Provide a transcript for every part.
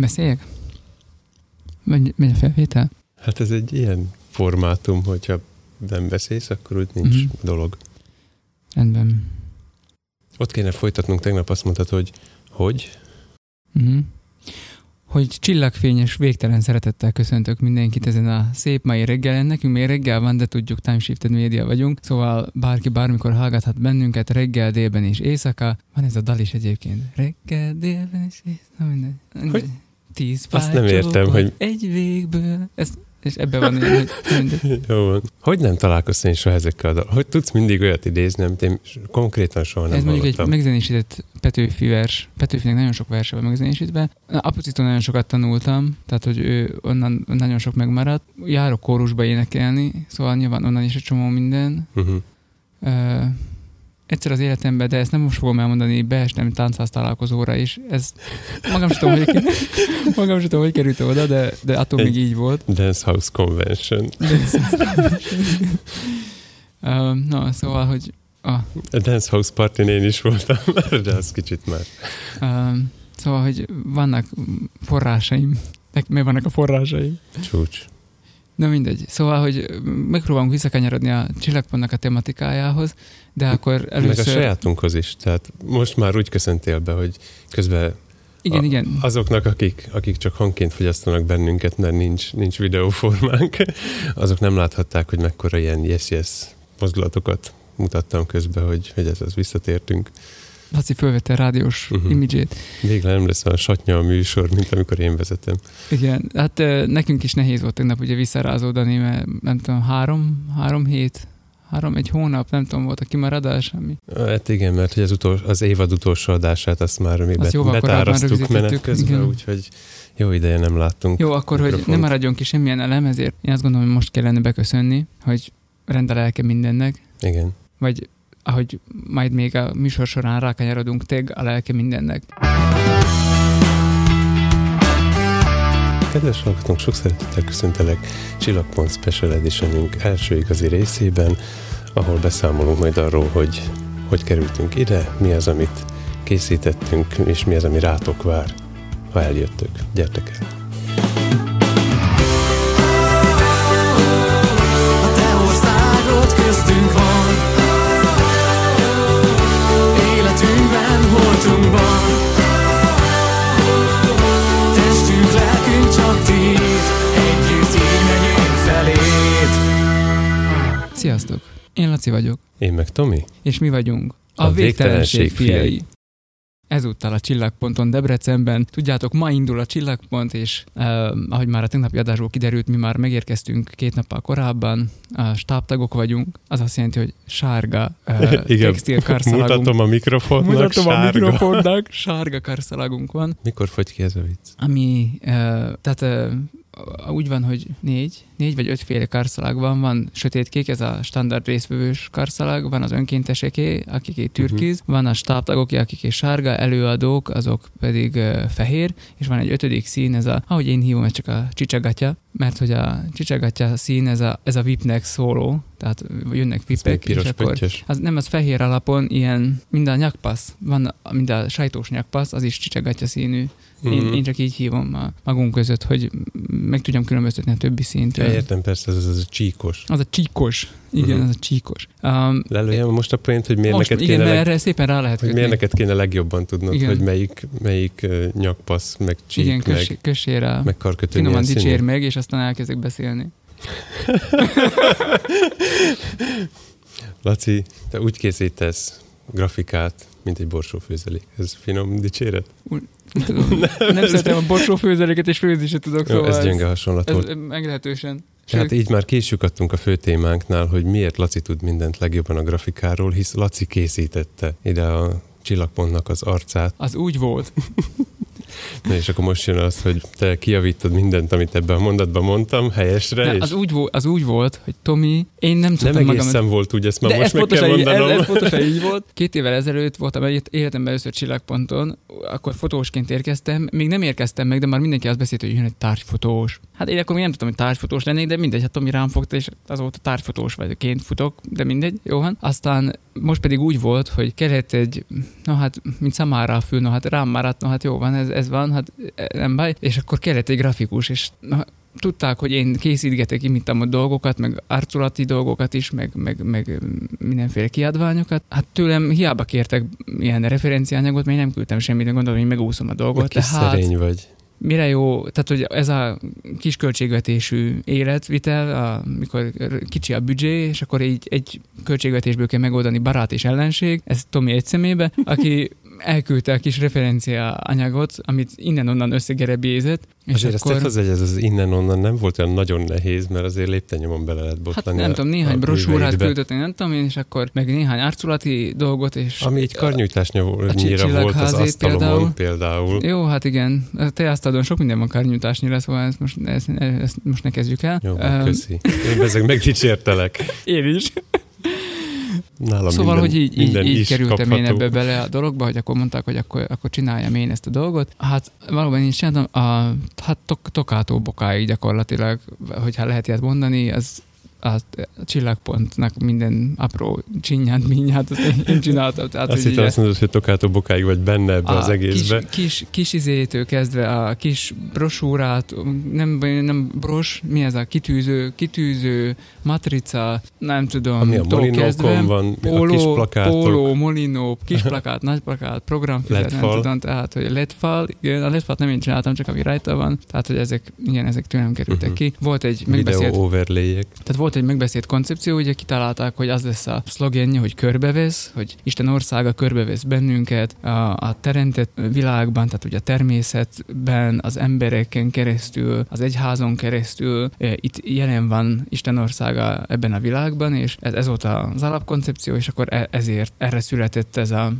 Beszéljek? Megy, megy a felvétel? Hát ez egy ilyen formátum, hogyha nem beszélsz, akkor úgy nincs Mhm. dolog. Rendben. Ott kéne folytatnunk, tegnap azt mondtad, hogy hogy? Uh-huh. Hogy csillagfényes, végtelen szeretettel köszöntök mindenkit ezen a szép mai reggelen. Nekünk még reggel van, de tudjuk, Time Shifted Media vagyunk, szóval bárki bármikor hallgathat bennünket reggel, délben és éjszaka. Van ez a dal is egyébként. Reggel, délben és éjszaka. Minden. Hogy? Tíz Azt nem értem, hogy- Egy végből. Ez, és ebben van ilyen, hogy. Jó van. Hogy nem találkoztam én soha ezekkel a dal? Hogy tudsz mindig olyat idézni, amit én konkrétan soha nem Ez mondjuk egy hallottam? megzenésített Petőfi vers. Petőfinek nagyon sok verse van megzenésítve. Apucitól nagyon sokat tanultam, tehát hogy ő onnan nagyon sok megmaradt. Járok kórusba énekelni, szóval nyilván onnan is egy csomó minden. Uh-huh. Ö, egyszer az életemben, de ezt nem most fogom elmondani, beestem táncház találkozóra is. Ez magam sem tudom, hogy, magam sem tudom, hogy került oda, de, de attól Egy- még így volt. Dance House Convention. Ö, Na, szóval, hogy a, A Dance House Party én is voltam, de az kicsit már. Um, szóval, hogy vannak forrásaim. Mi vannak a forrásaim? Csúcs. Na mindegy. Szóval, hogy megpróbálunk visszakanyarodni a csillagpontnak a tematikájához, de akkor Meg a először... sajátunkhoz is. Tehát most már úgy köszöntél be, hogy közben Igen, a- igen. azoknak, akik, akik csak hangként fogyasztanak bennünket, mert nincs, nincs videóformánk, azok nem láthatták, hogy mekkora ilyen yes-yes mozdulatokat mutattam közben, hogy, hogy ez az visszatértünk. Laci fölvette a rádiós uh-huh. imidzsét. Végre nem lesz olyan satnya a műsor, mint amikor én vezetem. Igen, hát nekünk is nehéz volt tegnap ugye visszarázódani, mert nem tudom, három, három hét, három, egy hónap, nem tudom, volt a kimaradás, ami... Hát igen, mert hogy az, utol, az évad utolsó adását azt már mi Azt bet, betárasztuk menet közben, úgyhogy jó ideje nem láttunk. Jó, akkor, hogy mikrofont. ne maradjon ki semmilyen elem, ezért én azt gondolom, hogy most kellene beköszönni, hogy rend a lelke mindennek, Igen. vagy ahogy majd még a műsor során rákanyarodunk, teg a lelke mindennek. Kedves hallgatónk, sok szeretettel köszöntelek Csillagpont Special Editionünk első igazi részében, ahol beszámolunk majd arról, hogy hogy kerültünk ide, mi az, amit készítettünk, és mi az, ami rátok vár, ha eljöttök. Gyertek el! Én Laci vagyok, Én meg Tomi? és mi vagyunk a, A végtelenség, végtelenség fiai. fiai. Ezúttal a Csillagponton Debrecenben. Tudjátok, ma indul a Csillagpont, és eh, ahogy már a tegnapi adásból kiderült, mi már megérkeztünk két nappal korábban, a stábtagok vagyunk, az azt jelenti, hogy sárga eh, Igen. Mutatom a mikrofonnak, Mutatom a sárga. mikrofonnak, sárga karszalagunk van, Mikor fogy ki ez a vicc? ami, uh, tehát uh, úgy van, hogy négy, négy vagy ötféle karszalag van, van sötétkék, ez a standard részvevős karszalag, van az önkénteseké, akiké türkiz, van a stábtagoké, akiké sárga, előadók, azok pedig uh, fehér, és van egy ötödik szín, ez a, ahogy én hívom, ez csak a csicsagatya, mert hogy a csicsagatya szín, ez a, ez a vipnek szóló, tehát jönnek Ez vipek, és akkor pöttyös. az nem, az fehér alapon ilyen, mind a nyakpasz, van, mind a sajtós nyakpasz, az is csicsagatya színű. Én, Mhm. én csak így hívom a magunk között, hogy meg tudjam különböztetni a többi Ja, szintől. értem, persze, ez az a csíkos. Az a csíkos. Igen, Mhm. az a csíkos. Um, Lelőjem most a point, hogy miért most, neked igen, kéne leg... erre szépen rá lehet kötni. miért neked kéne legjobban tudnod, Igen. hogy melyik, melyik uh, nyakpasz, meg csík, igen, meg, kös, kössé rá. meg karkötő Finoman dicsér meg, és aztán elkezdek beszélni. Laci, te úgy készítesz grafikát, mint egy borsófőzelék. Ez finom dicséret? Nem, tudom, nem, nem szeretem a borsó főzeléket, és főzni se tudok, Jó, szóval ez gyenge hasonlat ez, volt. ez Hát így már későkattunk a fő témánknál, hogy miért Laci tud mindent legjobban a grafikáról, hisz Laci készítette ide a csillagpontnak az arcát, Az úgy volt. Na és akkor most jön az, hogy te kiavítod mindent, amit ebben a mondatban mondtam, helyesre, De és az, úgy volt, az úgy volt, hogy Tomi, én nem nem szoktam magam... egészen volt úgy, ezt már De most ez meg kell így, ez, mondanom. ez pontosan így volt. Két évvel ezelőtt voltam egy életemben először csillagponton, akkor fotósként érkeztem, még nem érkeztem meg, de már mindenki azt beszélt, hogy jön egy tárgyfotós. Hát én akkor még nem tudtam, hogy tárgyfotós lennék, de mindegy, hát Tomi rám fogta, és azóta tárgyfotós vagyként futok, de mindegy, jó van. Aztán most pedig úgy volt, hogy kellett egy, no hát, mint szamára fül, no hát rám maradt, no hát jó van, ez, ez van, hát nem baj. És akkor kellett egy grafikus, és na, tudták, hogy én készítgetek, imitam a dolgokat, meg arculati dolgokat is, meg, meg, meg mindenféle kiadványokat. Hát tőlem hiába kértek ilyen referenciányagot, mert én nem küldtem semmit, de gondolom, hogy megúszom a dolgot. Kis Tehát szerény vagy. mire jó, tehát hogy ez a kis költségvetésű életvitel, amikor kicsi a büdzsé, és akkor így egy költségvetésből kell megoldani barát és ellenség, ez Tomi egy szemébe, aki elküldte a kis referencia anyagot, amit innen-onnan összegerebézett, és Azért akkor... ezt hogy ez az innen-onnan nem volt olyan nagyon nehéz, mert azért léptenyomon bele lehet Hát botlani. nem a- tudom, néhány brosúrát küldött, nem tudom én, és akkor meg néhány arculati dolgot, és... Ami egy karnyújtásnyira volt az asztalomon például. Jó, hát igen, te asztalon sok minden van karnyújtásnyira, szóval ezt most, ezt, ezt most ne kezdjük el. Jó, Öm, köszi. Én ezek megdicsértelek. Én is. Nálam Szóval, minden, hogy így, így, minden így kerültem kapható. én ebbe bele a dologba, hogy akkor mondták, hogy akkor, akkor csináljam én ezt a dolgot. Hát valóban én csináltam, a, hát tok, tokátó bokáig gyakorlatilag, hogyha lehet ilyet mondani, az a, csillagpontnak minden apró csinyát, minyát, azt én, én csináltam. Tehát, Azt hittem, azt mondod, hogy tokátó bokáig vagy benne ebbe az egészbe. Kis, kis, kis izétől kezdve a kis brosúrát, nem, nem bros, mi ez a kitűző, kitűző, matrica, nem tudom, Ami a molinókon van, a kis póló, plakátok. póló, molinó, kis plakát, nagy plakát, programfizet, nem tudom, tehát, hogy LED-fal, igen, a LED-falt nem én csináltam, csak ami rajta van, tehát, hogy ezek, igen, ezek tőlem kerültek Mhm. ki. Volt egy megbeszélt Videó overlayek. tehát volt egy megbeszélt koncepció, ugye kitalálták, hogy az lesz a szlogenje, hogy körbevesz, hogy Isten országa körbevesz bennünket a, a teremtett világban, tehát ugye a természetben, az embereken keresztül, az egyházon keresztül, e, itt jelen van Isten országa ebben a világban, és ez, ez volt az alapkoncepció, és akkor e- ezért erre született ez a-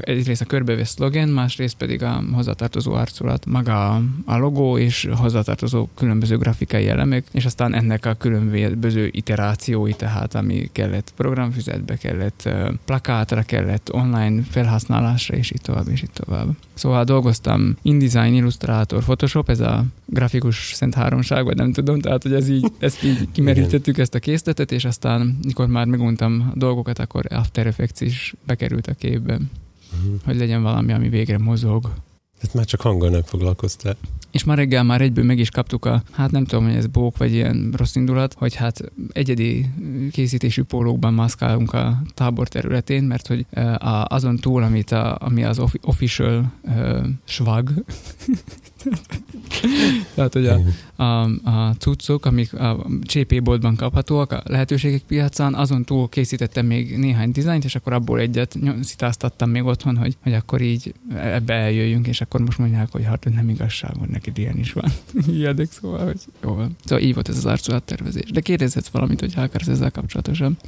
egyrészt a körbevesz szlogen, másrészt pedig a hozzátartozó arculat, maga a, a logó és hozzátartozó különböző grafikai elemek, és aztán ennek a különböző iterációi, tehát ami kellett programfüzetbe, kellett plakátra, kellett online felhasználásra, és így tovább, és így tovább. Szóval dolgoztam InDesign, Illustrator, Photoshop, ez a grafikus szent háromság, vagy nem tudom, tehát hogy ez így, ezt így kimerítettük ezt a készletet, és aztán, mikor már meguntam dolgokat, akkor After Effects is bekerült a képbe, Mhm. hogy legyen valami, ami végre mozog. Tehát már csak hanggal nem foglalkoztál. És ma reggel már egyből meg is kaptuk a, hát nem tudom, hogy ez bók vagy ilyen rossz indulat, hogy hát egyedi készítésű pólókban mászkálunk a tábor területén, mert hogy azon túl, amit a, ami az offi- official uh, swag, tehát hogy a, a, a cuccok, amik a CP boltban kaphatóak a lehetőségek piacán, azon túl készítettem még néhány dizájnt, és akkor abból egyet szitáztattam még otthon, hogy, hogy akkor így ebbe eljöjjünk, és akkor most mondják, hogy hát nem igazság, hogy neked ilyen is van. Ilyenek, szóval, hogy jó. Szóval így volt ez az arculattervezés. De kérdezhetsz valamit, hogy akarsz ezzel kapcsolatosan.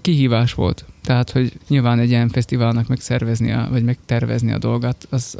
Kihívás volt. Tehát, hogy nyilván egy ilyen fesztiválnak megszervezni, a, vagy megtervezni a dolgot, az,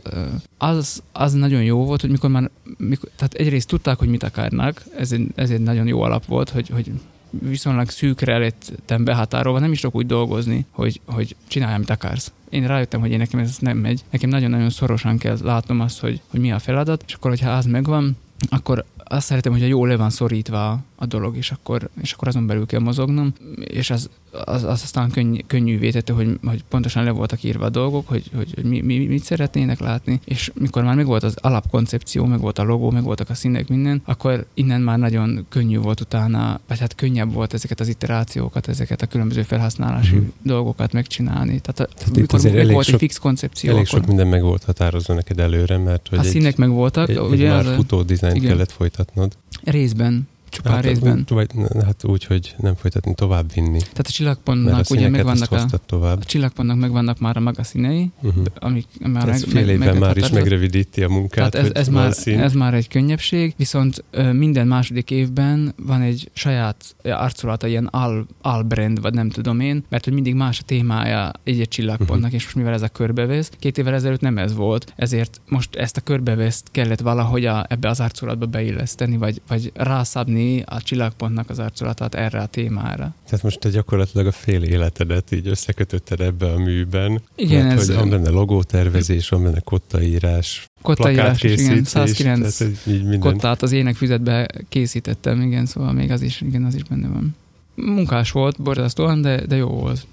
az, az nagyon jó volt, hogy mikor már, mikor, tehát egyrészt tudták, hogy mit akarnak, ez egy, ez egy nagyon jó alap volt, hogy, hogy viszonylag szűkre lettem behatárolva, nem is tudok úgy dolgozni, hogy, hogy csinálj, amit akarsz. Én rájöttem, hogy én nekem ez nem megy. Nekem nagyon-nagyon szorosan kell látnom azt, hogy, hogy mi a feladat, és akkor, hogyha az megvan, akkor azt szeretem, hogyha jól le van szorítva a dolog, és akkor, és akkor azon belül kell mozognom, és az, az, az aztán könny, könnyűvé tette, hogy, hogy pontosan le voltak írva a dolgok, hogy, hogy, hogy mi, mi, mit szeretnének látni, és mikor már meg volt az alapkoncepció, meg volt a logó, meg voltak a színek, minden, akkor innen már nagyon könnyű volt utána, vagy hát könnyebb volt ezeket az iterációkat, ezeket a különböző felhasználási Mhm. dolgokat megcsinálni. Tehát, Tehát itt amikor azért meg elég volt egy sok- fix koncepció, Elég akkor sok minden meg volt határozva neked előre, mert hogy a egy, színek meg voltak, egy, egy ugye már az a- futó dizájnt kellett folytatnod. részben, csupán Hát, részben. Vagy, hát úgy, hogy nem folytatni, tovább vinni. Tehát a csillagpontnak ugye megvannak a, tovább. a csillagpontnak megvannak már a maga színei, Uh-huh. amik már Ez meg, fél évben meg már is megrövidíti a munkát, Tehát ez, ez, már, szín. ez már egy könnyebbség, viszont minden második évben van egy saját arculata, ilyen al, albrand, vagy nem tudom én, mert hogy mindig más a témája egy-egy csillagpontnak, Mhm. és most mivel ez a körbevesz, két évvel ezelőtt nem ez volt, ezért most ezt a körbeveszt kellett valahogy a, ebbe az arculatba beilleszteni, vagy, vagy rászabni a csillagpontnak az arculatát erre a témára. Tehát most te gyakorlatilag a fél életedet így összekötötted ebbe a műben. Igen, mert, ez hogy van benne logótervezés, van benne kottaírás, kottaírás, igen, plakátkészítés, 109 tehát így minden. kottát az énekfüzetbe készítettem, igen, szóval még az is, igen, az is benne van. Munkás volt, borzasztóan, de, de jó volt.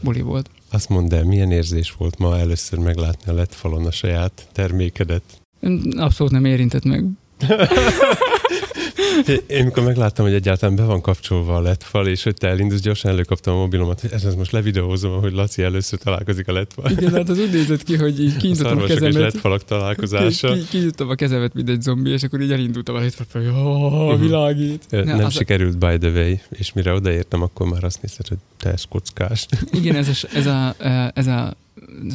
Buli volt. Azt mondd el, milyen érzés volt ma először meglátni a LED falon a saját termékedet? Abszolút nem érintett meg. Én mikor megláttam, hogy egyáltalán be van kapcsolva a LED fal, és hogy te elindulsz, gyorsan előkaptam a mobilomat, hogy ez, ez most levideózom, hogy Laci először találkozik a LED fal. Igen, hát az úgy nézett ki, hogy így kinyitottam a, a kezemet. LED falak találkozása. Ki, kinyitottam a kezemet, mint egy zombi, és akkor így elindultam a LED fal, hogy oh, világít. Ne, nem sikerült, by the way, és mire odaértem, akkor már azt nézted, hogy te ez kockás. Igen, ez a, ez a, ez a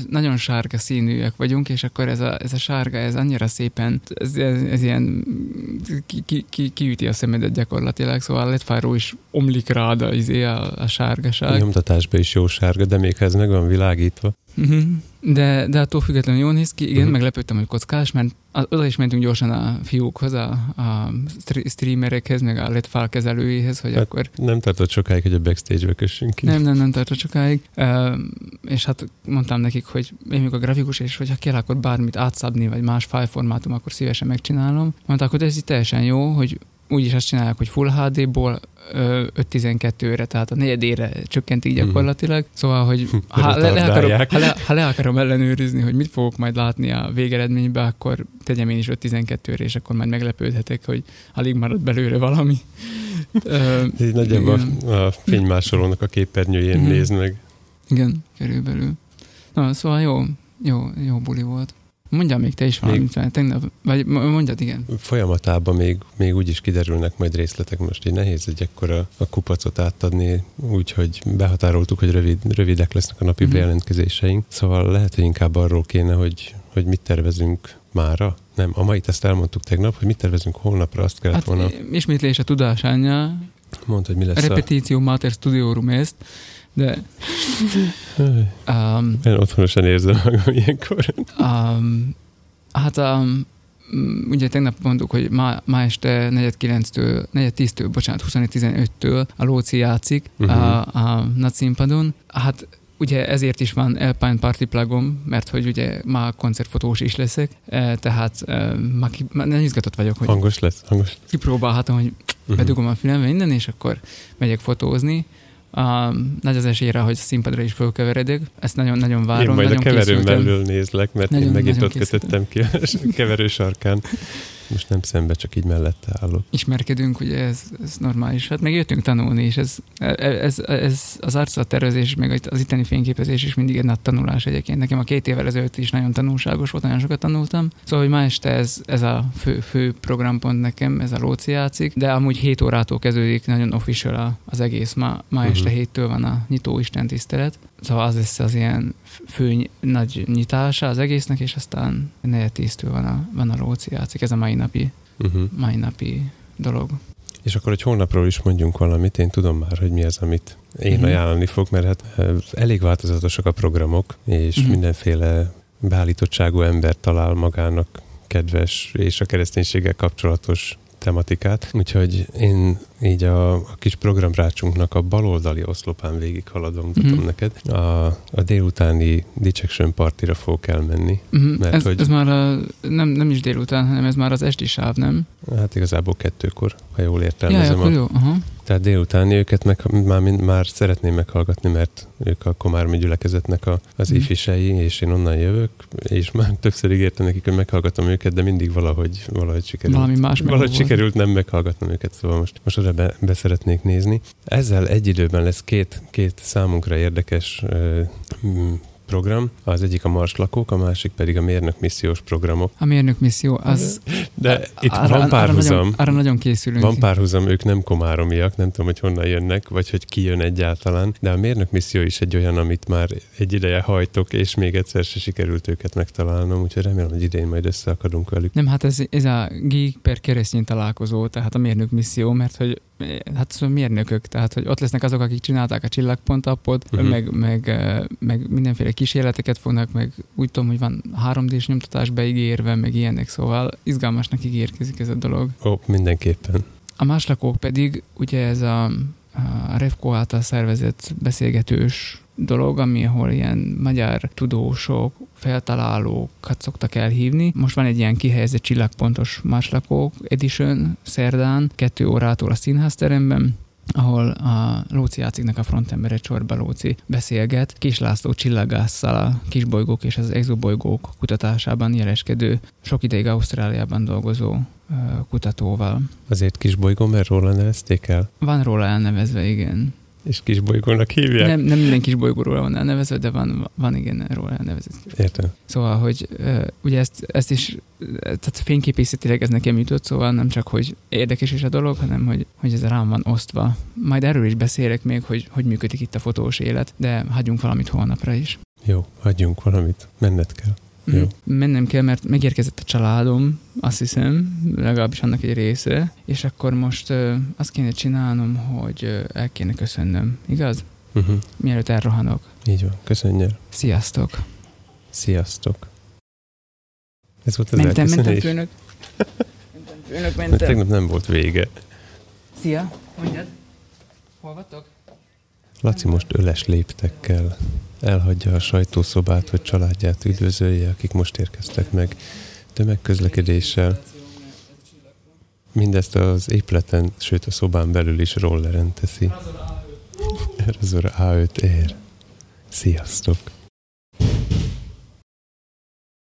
nagyon sárga színűek vagyunk, és akkor ez a, ez a sárga, ez annyira szépen, ez, ez, ez ilyen ki, ki, ki, a szemedet gyakorlatilag, szóval a letfáró is omlik rád a, izé, a, a sárgaság. A nyomtatásban is jó sárga, de még ha ez meg van világítva. Uh-huh. De, de attól függetlenül jól néz ki. Igen, uh-huh. meglepődtem, hogy kockás, mert oda is mentünk gyorsan a fiúkhoz, a, a streamerekhez, meg a LED kezelőihez, hogy hát akkor... Nem tartott sokáig, hogy a backstage-be kössünk ki. Nem, nem, nem tartott sokáig. Uh, és hát mondtam nekik, hogy én még a grafikus, és hogyha kell akkor bármit átszabni, vagy más fájlformátum, akkor szívesen megcsinálom. Mondták, hogy ez itt teljesen jó, hogy úgy is azt csinálják, hogy Full HD-ból 5.12-re, tehát a negyedére csökkentik mhm. gyakorlatilag. Szóval, hogy ha le, le akarom, ha, le, ha le akarom ellenőrizni, hogy mit fogok majd látni a végeredményben, akkor tegyem én is 5.12-re, és akkor majd meglepődhetek, hogy alig marad belőle valami. Így nagyjából a, fénymásolónak a képernyőjén mm-hmm. nézd meg. Igen, körülbelül. Na, szóval jó, jó, jó buli volt. Mondjam még te is valamit, még, tegnap, vagy mondjad, igen. Folyamatában még, még úgy is kiderülnek majd részletek, most így nehéz egy ekkora a kupacot átadni, úgyhogy behatároltuk, hogy rövid, rövidek lesznek a napi mm-hmm. bejelentkezéseink, szóval lehet, hogy inkább arról kéne, hogy, hogy mit tervezünk mára. Nem, a mait ezt elmondtuk tegnap, hogy mit tervezünk holnapra, azt kellett hát, volna. Ismétlés a tudásányja. Mondd, hogy mi lesz Repetíció a... mater studiorum ezt de... Um, Én otthonosan érzem magam ilyenkor. Um, hát um, ugye tegnap mondtuk, hogy ma, ma este 4.9-től, 4.10-től, bocsánat, 24.15-től a Lóci játszik uh-huh. a, a nagy színpadon. Hát ugye ezért is van Alpine Party plugom, mert hogy ugye ma koncertfotós is leszek, e, tehát e, ma, ma nem izgatott vagyok, hogy hangos lesz, hangos. Kipróbálhatom, hogy uh-huh. bedugom a fülembe minden, és akkor megyek fotózni, a, nagy az esélyre, hogy színpadra is fölkeveredek. Ezt nagyon-nagyon várom. Én majd nagyon a keverőn belül nézlek, mert nagyon, én megint ott kötöttem ki a keverő sarkán. Most nem szembe, csak így mellette állok. Ismerkedünk, ugye ez, ez normális. Hát meg jöttünk tanulni, és ez, ez, ez az arculatervezés, meg az itteni fényképezés is mindig egy nagy tanulás egyébként. Nekem a két évvel ezelőtt is nagyon tanulságos volt, nagyon sokat tanultam. Szóval, hogy ma este ez, ez a fő, fő programpont nekem, ez a Lóci játszik, de amúgy 7 órától kezdődik nagyon official az egész. Ma, ma uh-huh. este 7-től van a nyitó Isten tisztelet. Szóval az lesz az ilyen fő nagy nyitása az egésznek, és aztán negyed tíztől van a, van a Lóci játszik. Ez a mai napi, uh-huh. mai napi dolog. És akkor, hogy holnapról is mondjunk valamit, én tudom már, hogy mi az, amit én uh-huh. ajánlani fog, mert hát elég változatosak a programok, és uh-huh. mindenféle beállítottságú ember talál magának kedves és a kereszténységgel kapcsolatos tematikát. Úgyhogy én így a, a kis programrácsunknak a baloldali oszlopán végig haladva mutatom mm-hmm. neked. A, a délutáni Dijection partira fogok elmenni. Mm-hmm. Mert ez, hogy, ez már a, nem, nem is délután, hanem ez már az esti sáv, nem? Hát igazából kettőkor, ha jól értelmezem. Ja, akkor jó. Aha. Tehát délután őket meg, már, már szeretném meghallgatni, mert ők a Komármi gyülekezetnek a, az mm. ifisei, és én onnan jövök, és már többször ígértem nekik, hogy meghallgatom őket, de mindig valahogy, valahogy sikerült. Valami más valahogy sikerült nem meghallgatnom őket, szóval most, most oda be, szeretnék nézni. Ezzel egy időben lesz két, két számunkra érdekes program, az egyik a marslakók, a másik pedig a mérnök missziós programok. A mérnök misszió, az... De a, itt arra, van párhuzam. Arra nagyon, arra nagyon készülünk. Van párhuzam, ők nem komáromiak, nem tudom, hogy honnan jönnek, vagy hogy ki jön egyáltalán, de a mérnök misszió is egy olyan, amit már egy ideje hajtok, és még egyszer se sikerült őket megtalálnom, úgyhogy remélem, hogy idén majd összeakadunk velük. Nem, hát ez, ez a geek per keresztény találkozó, tehát a mérnök misszió, mert hogy hát szóval mérnökök, tehát hogy ott lesznek azok, akik csinálták a csillagpont appot, uh-huh. meg, meg, meg mindenféle kísérleteket fognak, meg úgy tudom, hogy van 3D-s nyomtatás beígérve, meg ilyenek, szóval izgalmasnak ígérkezik ez a dolog. Ó, mindenképpen. A máslakók pedig, ugye ez a, a Revco által szervezett beszélgetős dolog, ami ahol ilyen magyar tudósok, feltalálókat szoktak elhívni. Most van egy ilyen kihelyezett csillagpontos máslakók edition szerdán, kettő órától a színházteremben, ahol a Lóci játszik a frontembere Csorba Lóci beszélget Kis László csillagásszal a kisbolygók és az exobolygók kutatásában jeleskedő, sok ideig Ausztráliában dolgozó kutatóval. Azért kisbolygó, mert róla nevezték el? Van róla elnevezve, igen. És kisbolygónak hívják? Nem, nem minden kisbolygóról van elnevezve, de van, van igen róla elnevezve. Értem. Szóval, hogy ugye ezt, ezt is, tehát fényképészetileg ez nekem jutott, szóval nem csak, hogy érdekes is a dolog, hanem, hogy, hogy ez rám van osztva. Majd erről is beszélek még, hogy hogy működik itt a fotós élet, de hagyjunk valamit holnapra is. Jó, hagyjunk valamit. Menned kell. Jó. Mennem kell, mert megérkezett a családom, azt hiszem, legalábbis annak egy része, és akkor most ö, azt kéne csinálnom, hogy el kéne köszönnöm, igaz? Uh-huh. Mielőtt elrohanok. Így van. Köszönjél. Sziasztok! Sziasztok. Ez volt az Mentem, mentem, főnök. Mentem, főnök, Mert mentem. tegnap nem volt vége. Szia! Mondjad. Hol vagytok? Laci most öles léptekkel elhagyja a sajtószobát, hogy családját üdvözölje, akik most érkeztek meg tömegközlekedéssel. Mindezt az épületen, sőt a szobán belül is rolleren teszi. Razor A5 ér. Sziasztok!